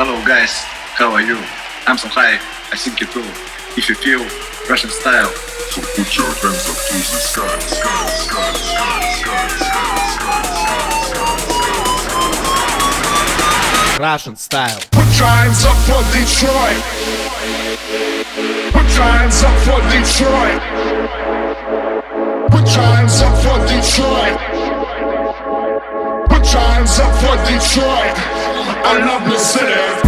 Hello guys, how are you? I'm so high, I think you too. If you feel Russian style, so put your hands up to the sky, sky, sky, sky, sky, sky, sky. Russian style. Put your hands up for Detroit. Put your hands up for Detroit. Put your hands up for Detroit. Put your hands up for Detroit. I love the city.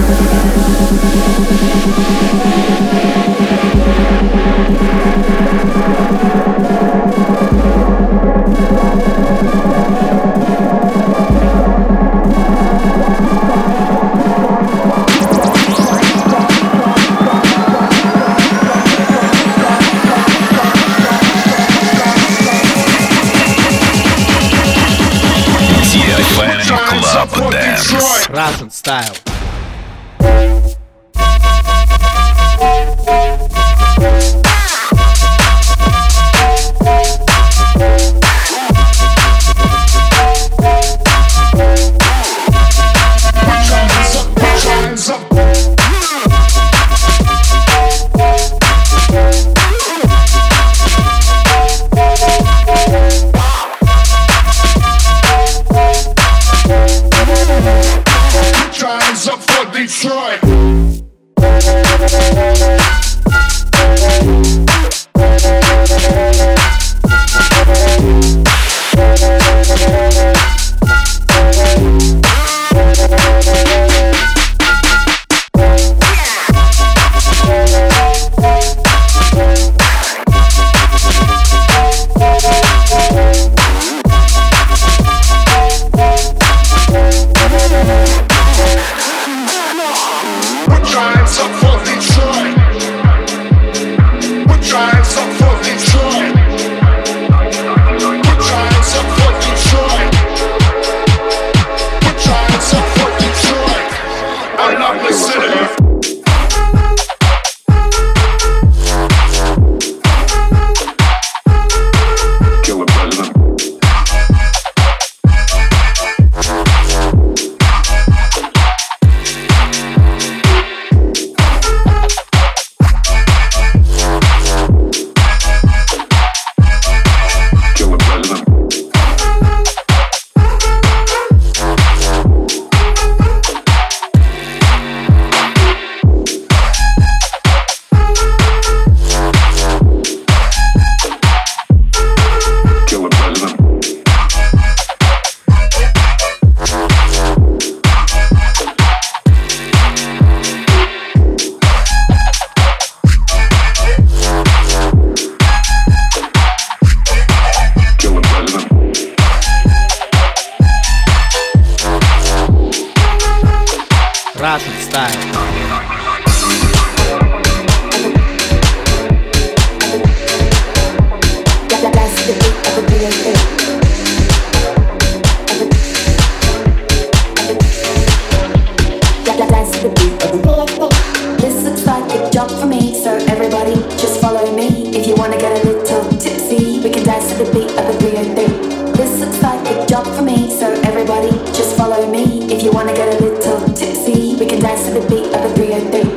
Club Dance. Russian style. I could be a.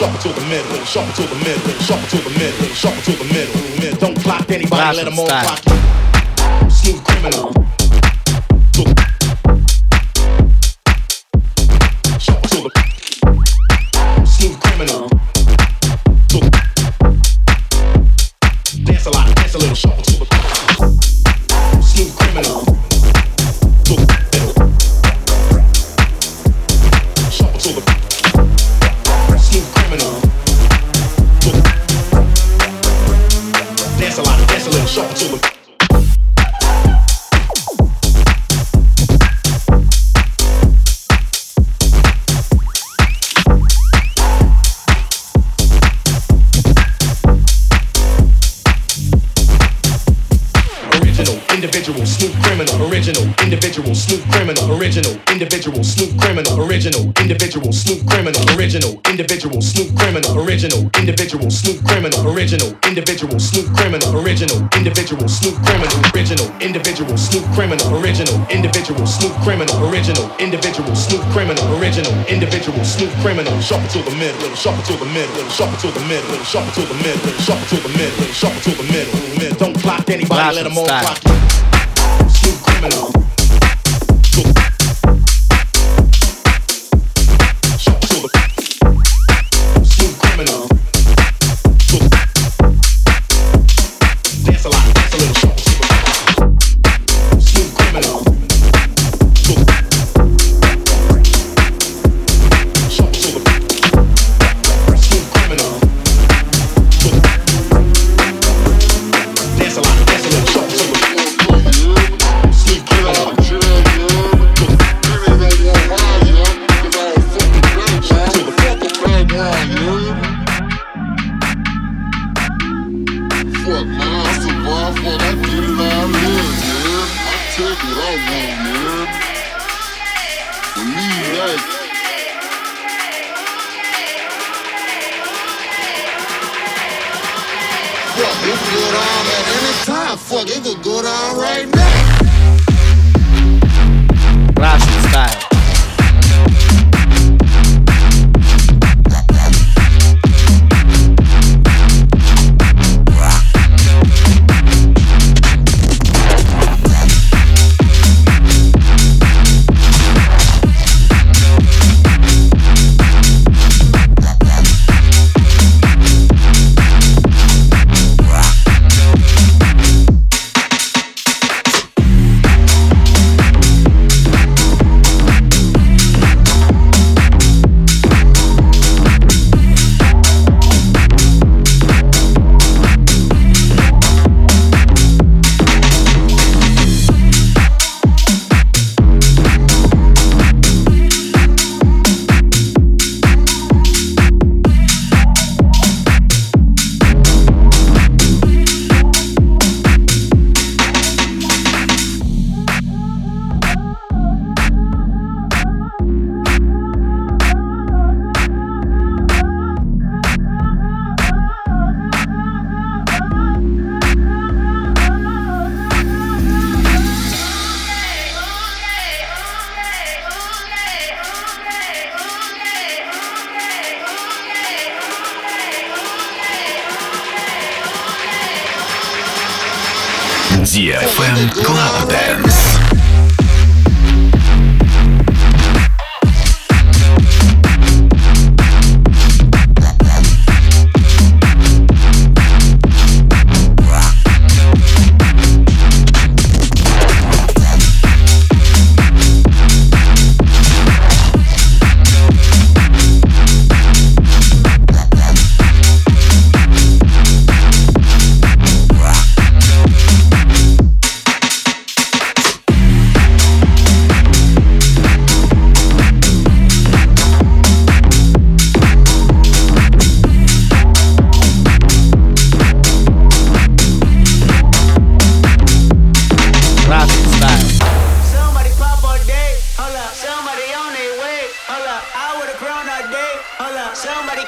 shuffle to the middle, shuffle to the middle, shuffle to the middle, shuffle to the middle. Don't clock anybody, let them all clock shuffle to the middle, shuffle to the middle, shuffle to the middle, shuffle to the middle, shuffle to the middle, shuffle to the middle. Don't clock anybody, let them all clock Smooth criminal. DFM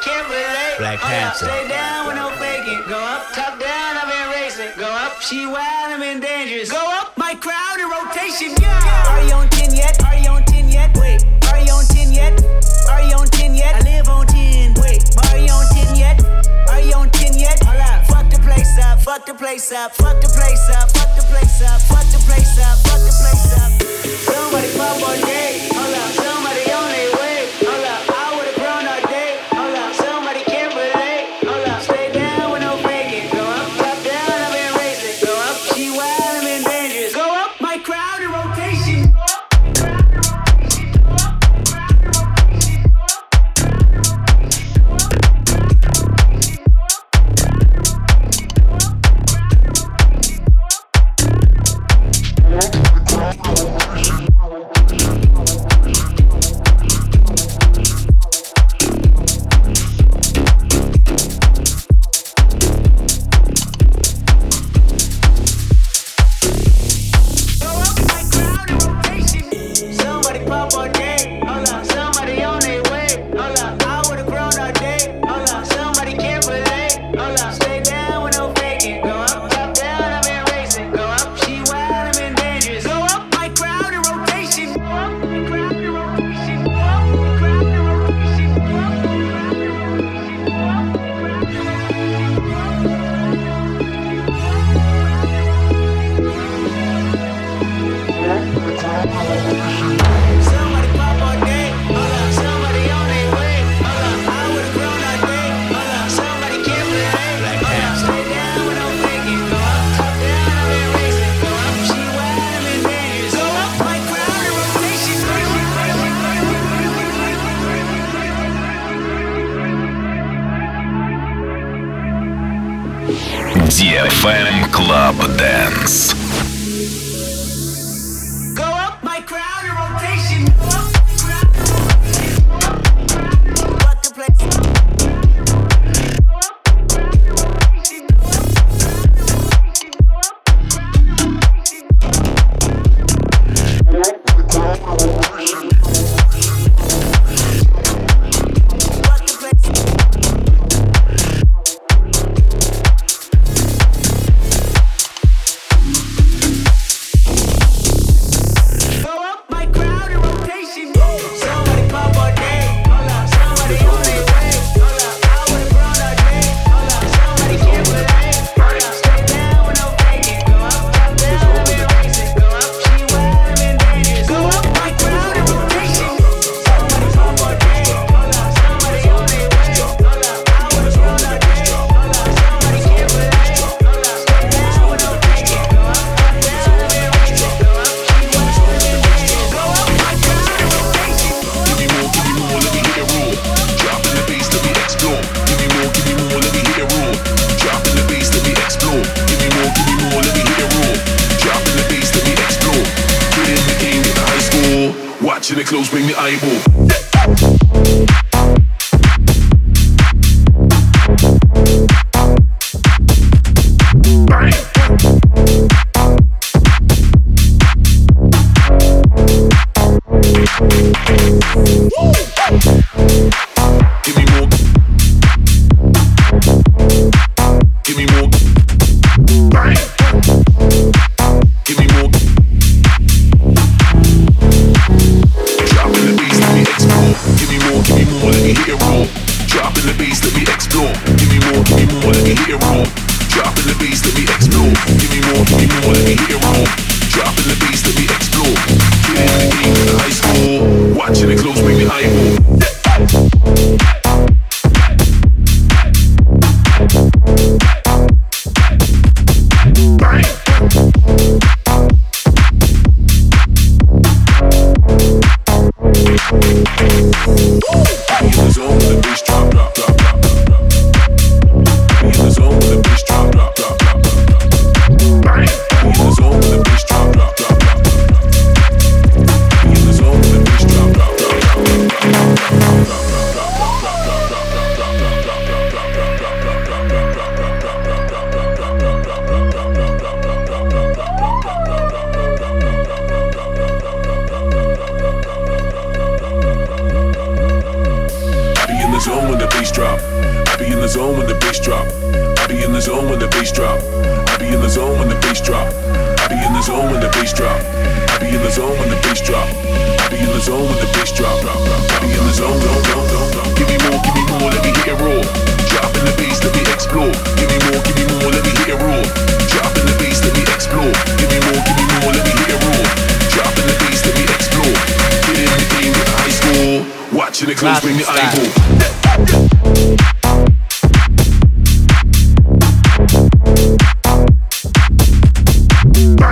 can't relate. Black Panther. Stay down with no faking. Go up, top down, I've been racing. Go up, she wild, I've been dangerous. Go up, my crowd in rotation. Yeah. Are you on 10 yet? Are you on 10 yet? Wait. Are you on 10 yet? Are you on 10 yet? I live on 10. Wait. Are you on 10 yet? Are you on 10 yet? Hold up. Fuck the place up. Fuck the place up. Fuck the place up. Fuck the place up. Fuck the place up. Fuck the place up. Somebody pop on day. Fan Club Dance.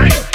right.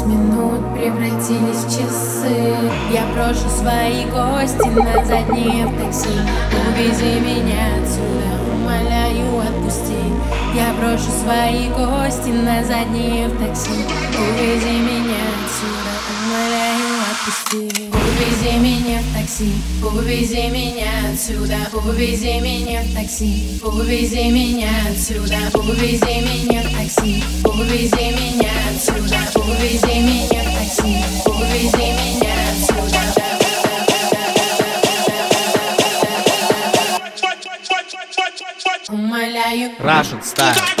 Пять минут превратились в часы. Я прошу свои кости на заднее в такси. Увези меня отсюда, умоляю, отпусти. Я прошу свои кости на заднее в такси. Увези меня отсюда, умоляю, отпусти. Увези меня в такси, увези меня отсюда, увези меня в такси, увези меня отсюда, увези меня в такси, увези меня отсюда, увези меня в такси, увези меня отсюда. Умоляю. Russian style.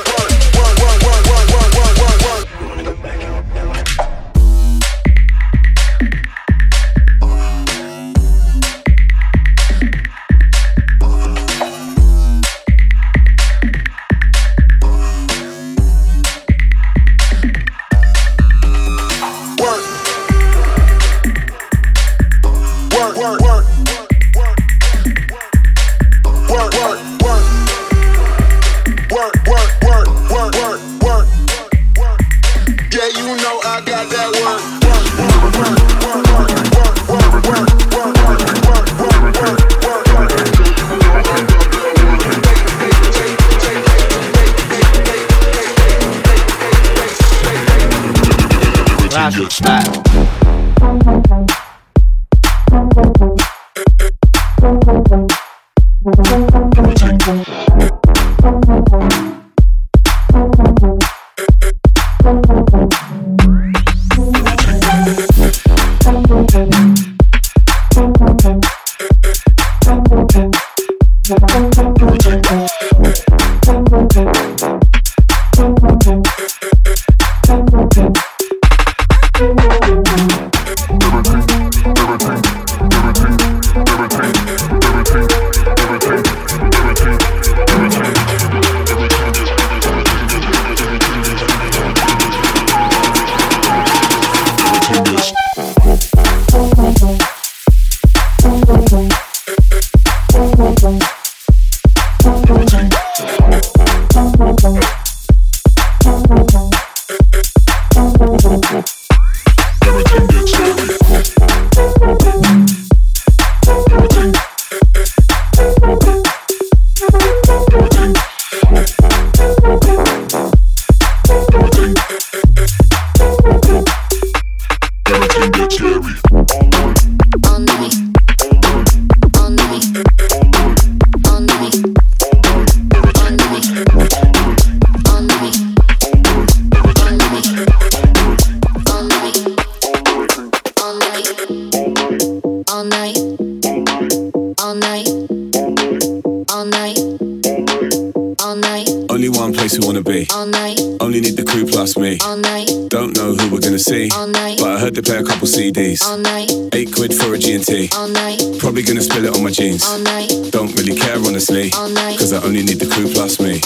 jeans. All night. Don't really care honestly. Cause I only need the crew plus me.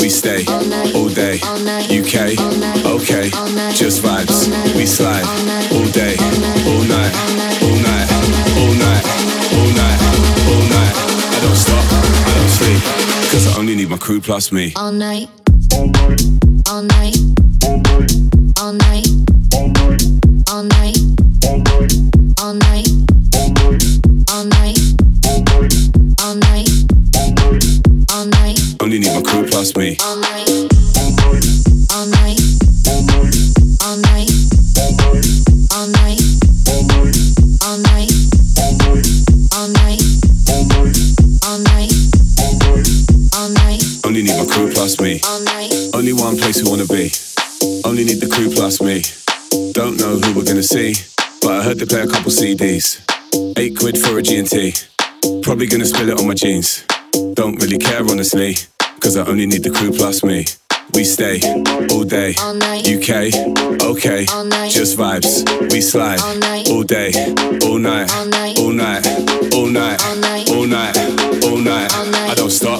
We stay All day. UK. Okay. Just vibes. We slide All day. All night. All night. All night. All night. All night. All night. All night. I don't stop. I don't sleep. Cause I only need my crew plus me. All night. Play a couple CDs. Eight quid for a G&T. Probably gonna spill it on my jeans. Don't really care honestly, cause I only need the crew plus me. We stay all day. All night. UK, okay. All night. Just vibes. We slide All day, all night, All night. all night, all night, All night. all night, all night. All night. I don't stop,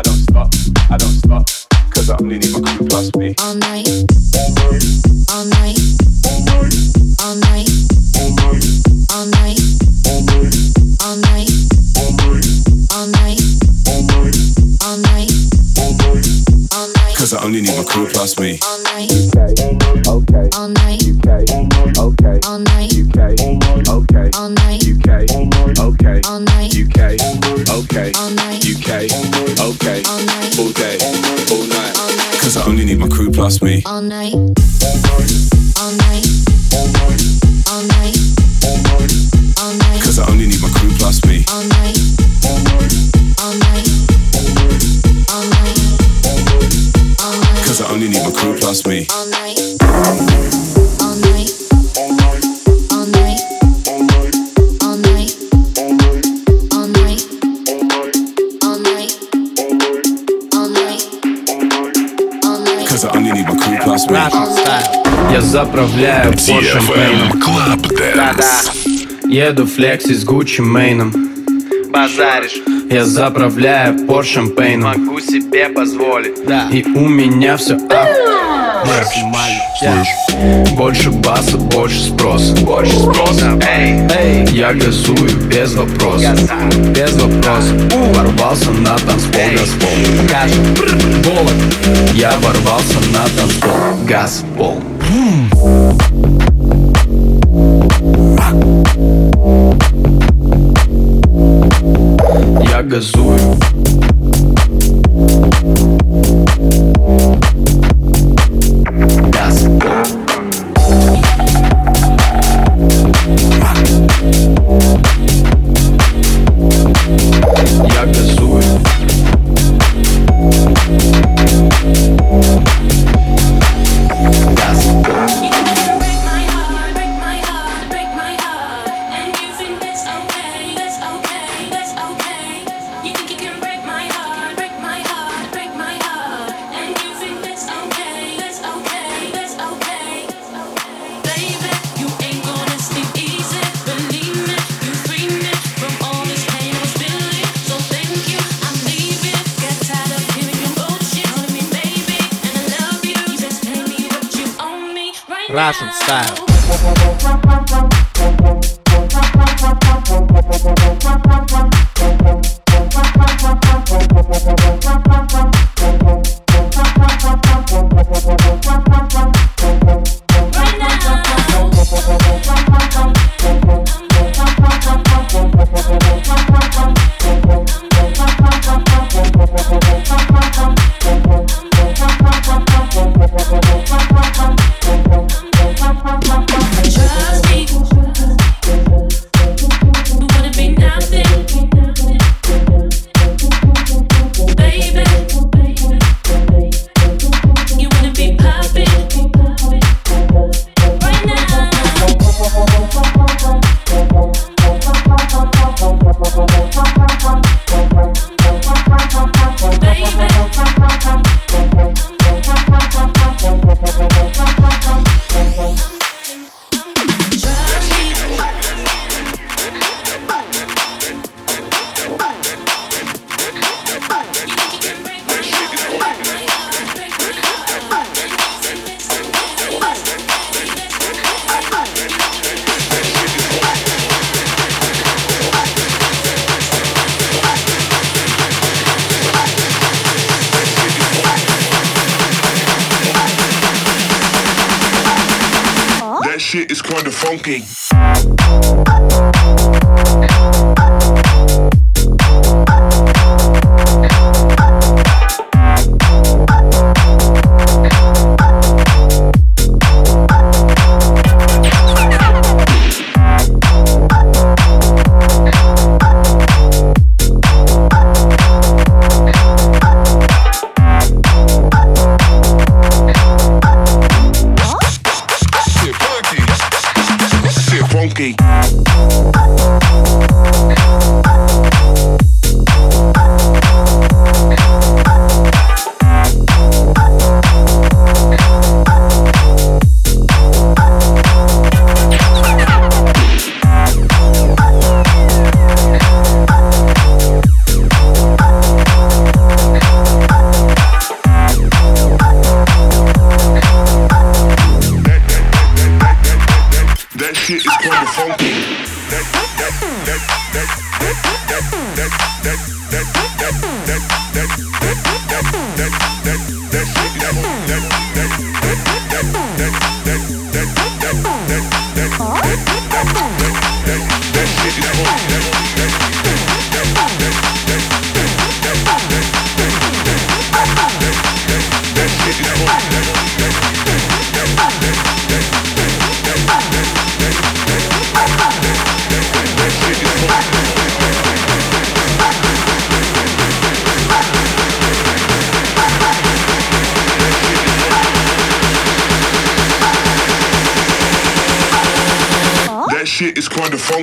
I don't stop, I don't stop, cause I only need my crew plus me. All night. All night. All night. All night. All night. All night. All night. All night. Cause I only need my crew plus me. All night. Okay, All night. UK, okay, All night. UK, okay, All night. UK, okay, All night. UK, okay, All night. UK, okay, All night. all day. All night. Cause I only need my crew plus me. All night. All night. All night. All night. Cause I only need my only need my crew plus me. Я заправляю Porsche Клаб Дэнс Еду флекс с Гуччи Мейном Базаришь. Я заправляю Porsche Пейном Могу себе позволить. Да. И у меня все Максимально. Я. Больше баса, больше спроса. Больше спроса, эй, эй. Я газую без вопроса Без вопроса Ворвался на танцпол, газпол. Каш, волок Я ворвался на танцпол, газпол. Я газую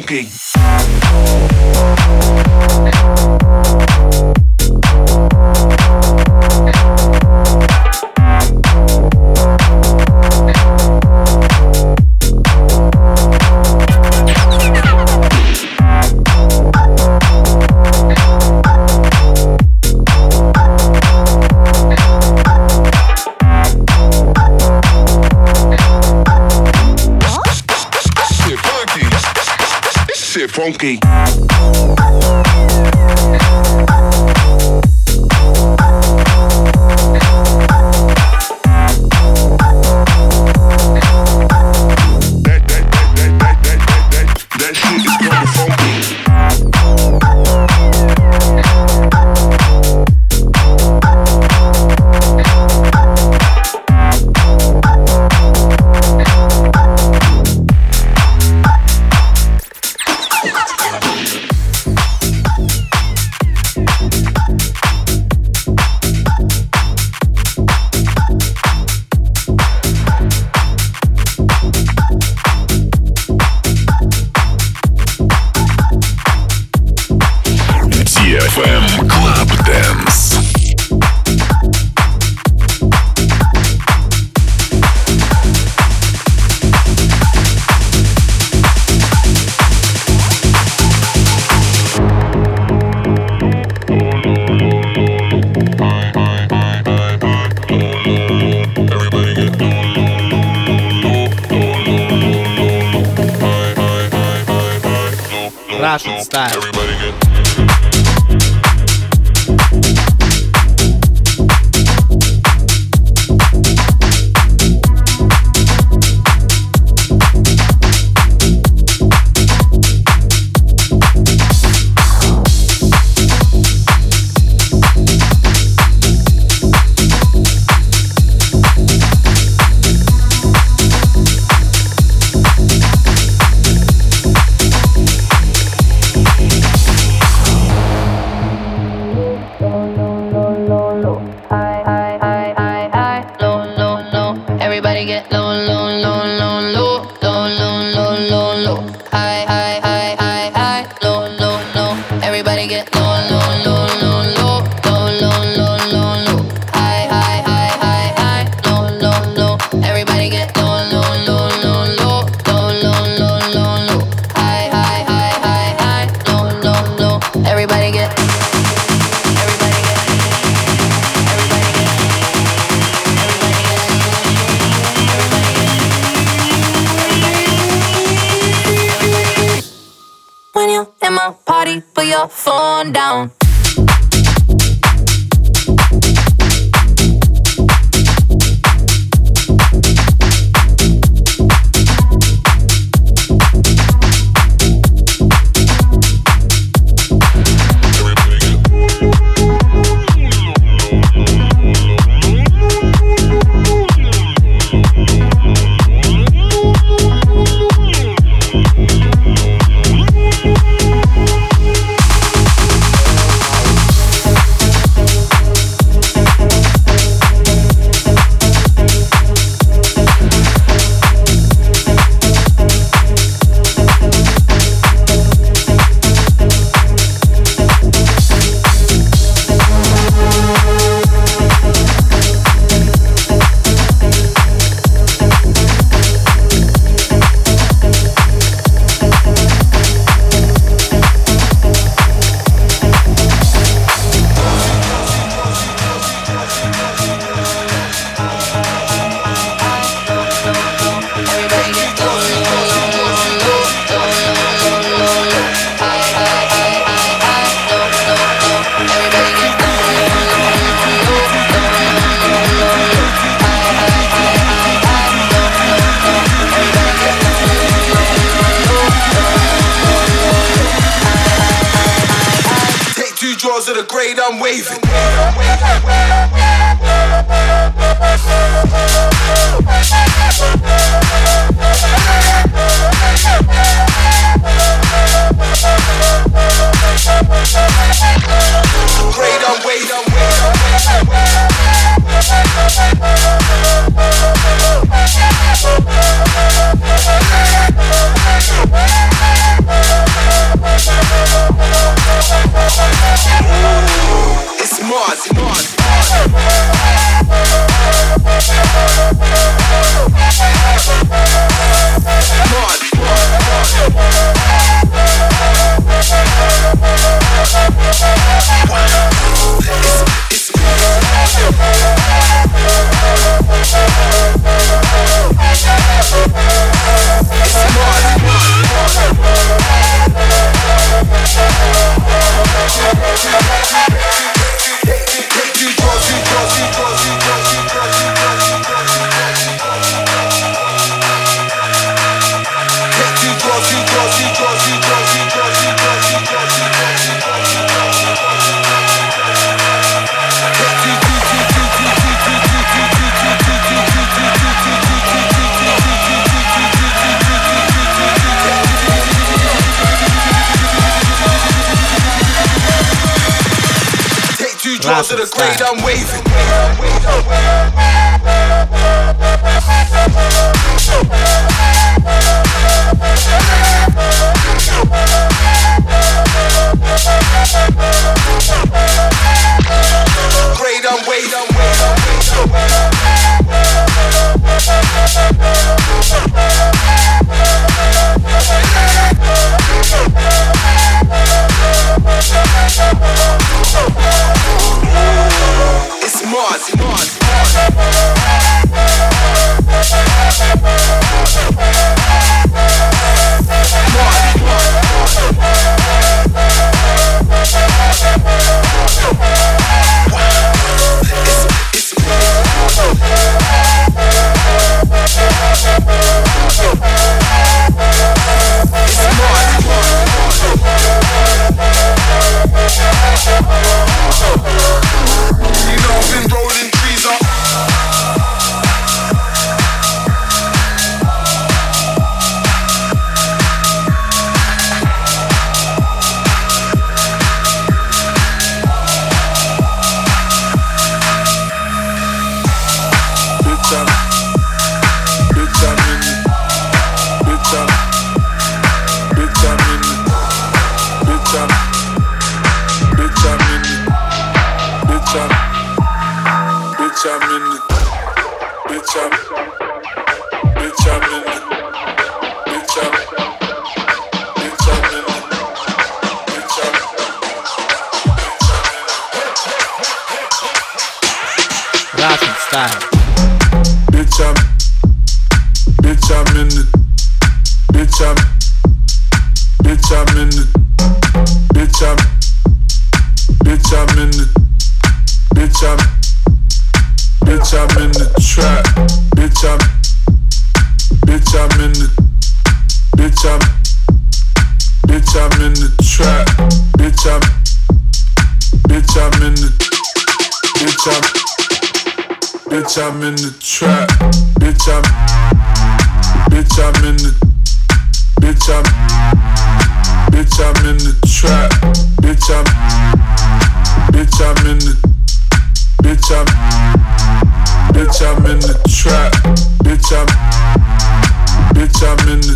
funky. Funky. Your phone down. on. in the trap. Bitch, I'm. Bitch, I'm in the. Bitch, I'm. Bitch, I'm in the trap. Bitch, I'm. Bitch, I'm in the.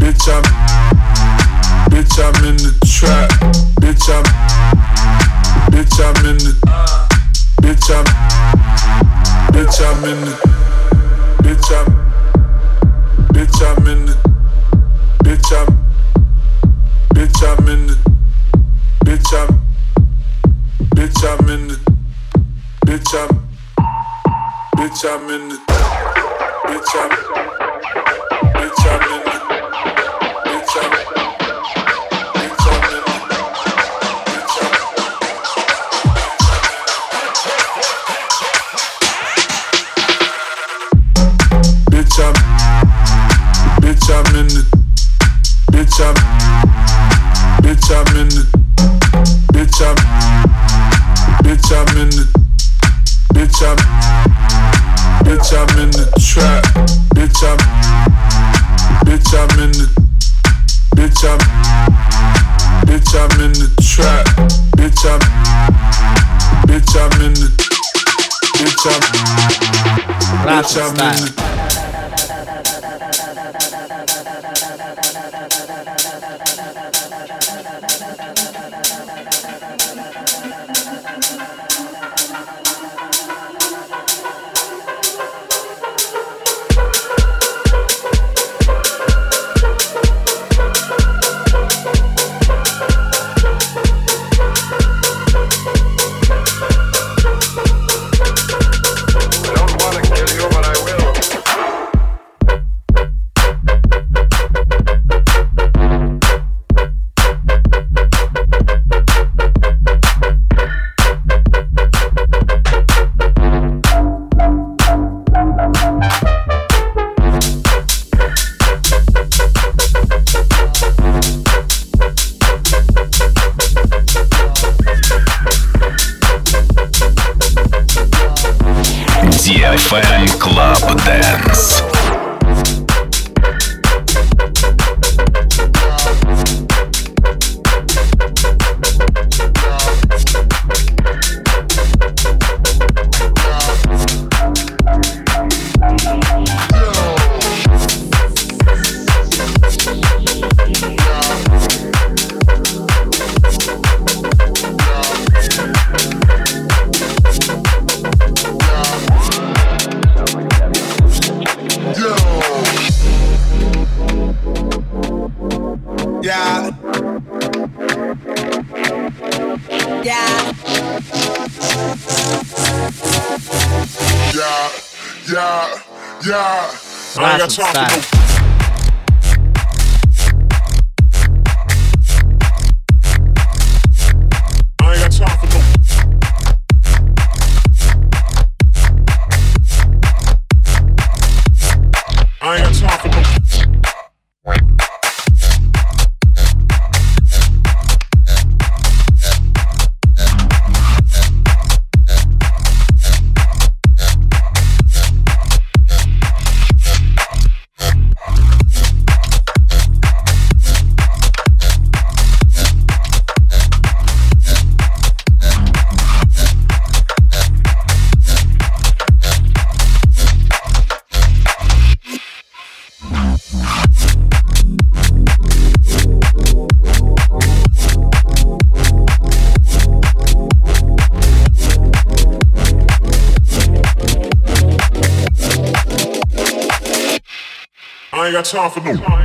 Bitch, I'm. Bitch, I'm in the trap. Bitch, I'm. Bitch, I'm in the. Bitch, I'm. Bitch, I'm in the. Bitch, I'm. Bitch, I'm in the. Bitch, I'm. I'm in it. bitch I'm bitch I'm in it. bitch I'm bitch I'm in it. bitch I'm bitch I'm in it. What's up, man? Got time for no.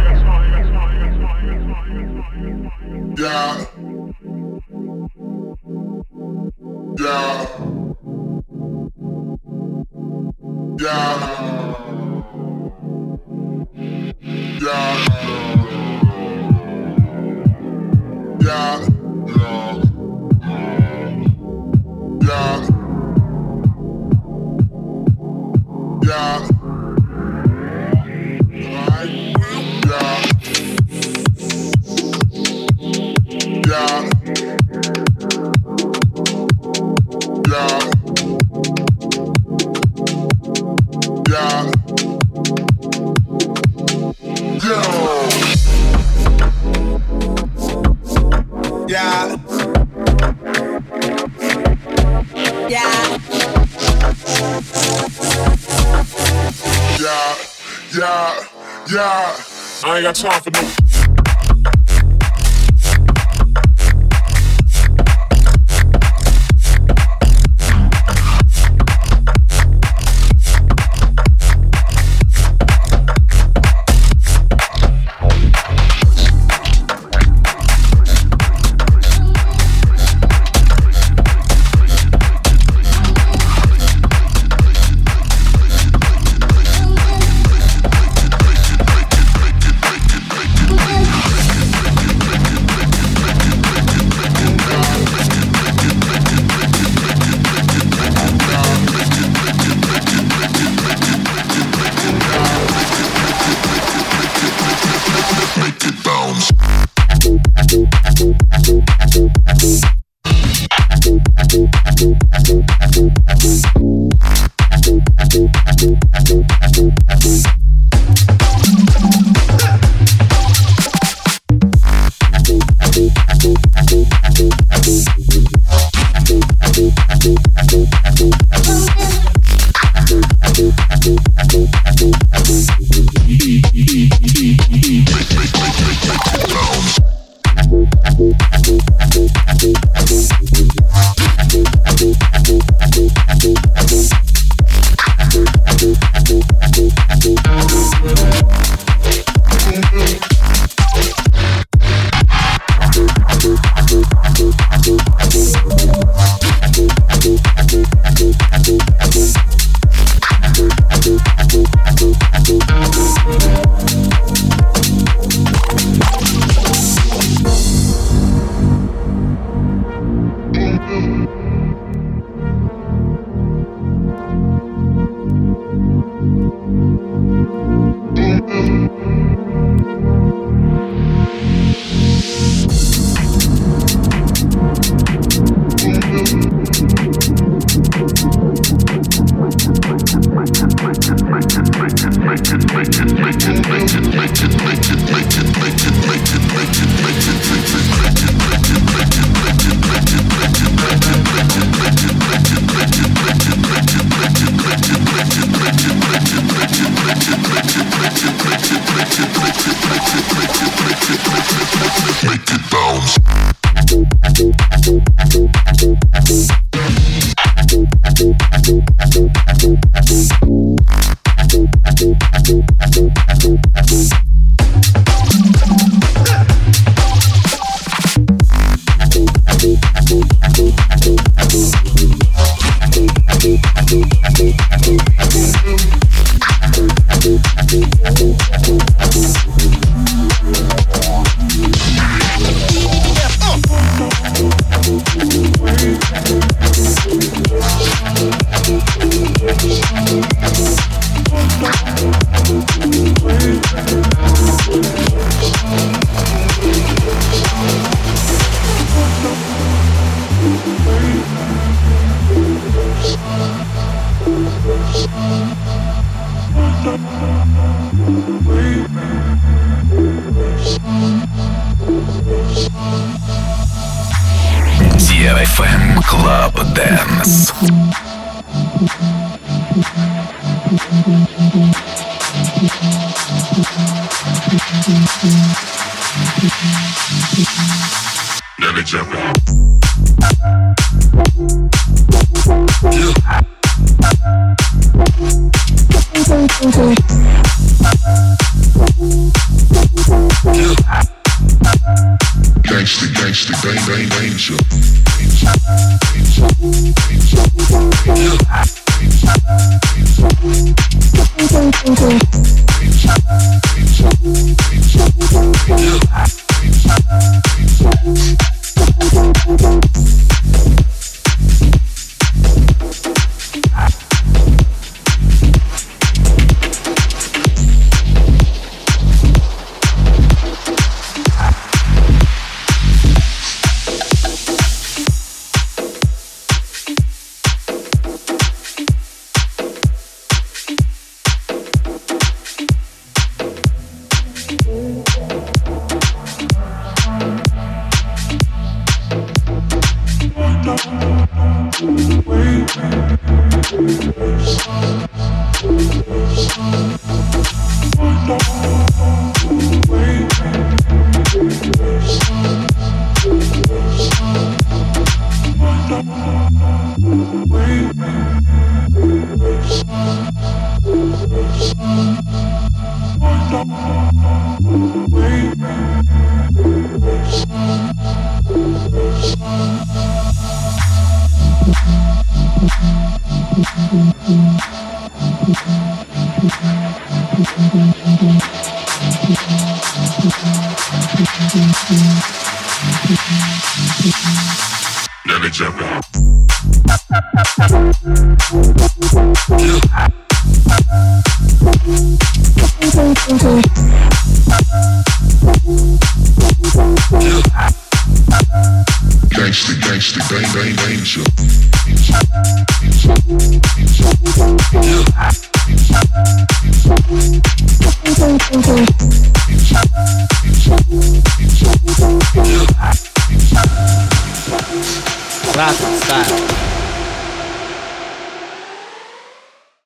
Time for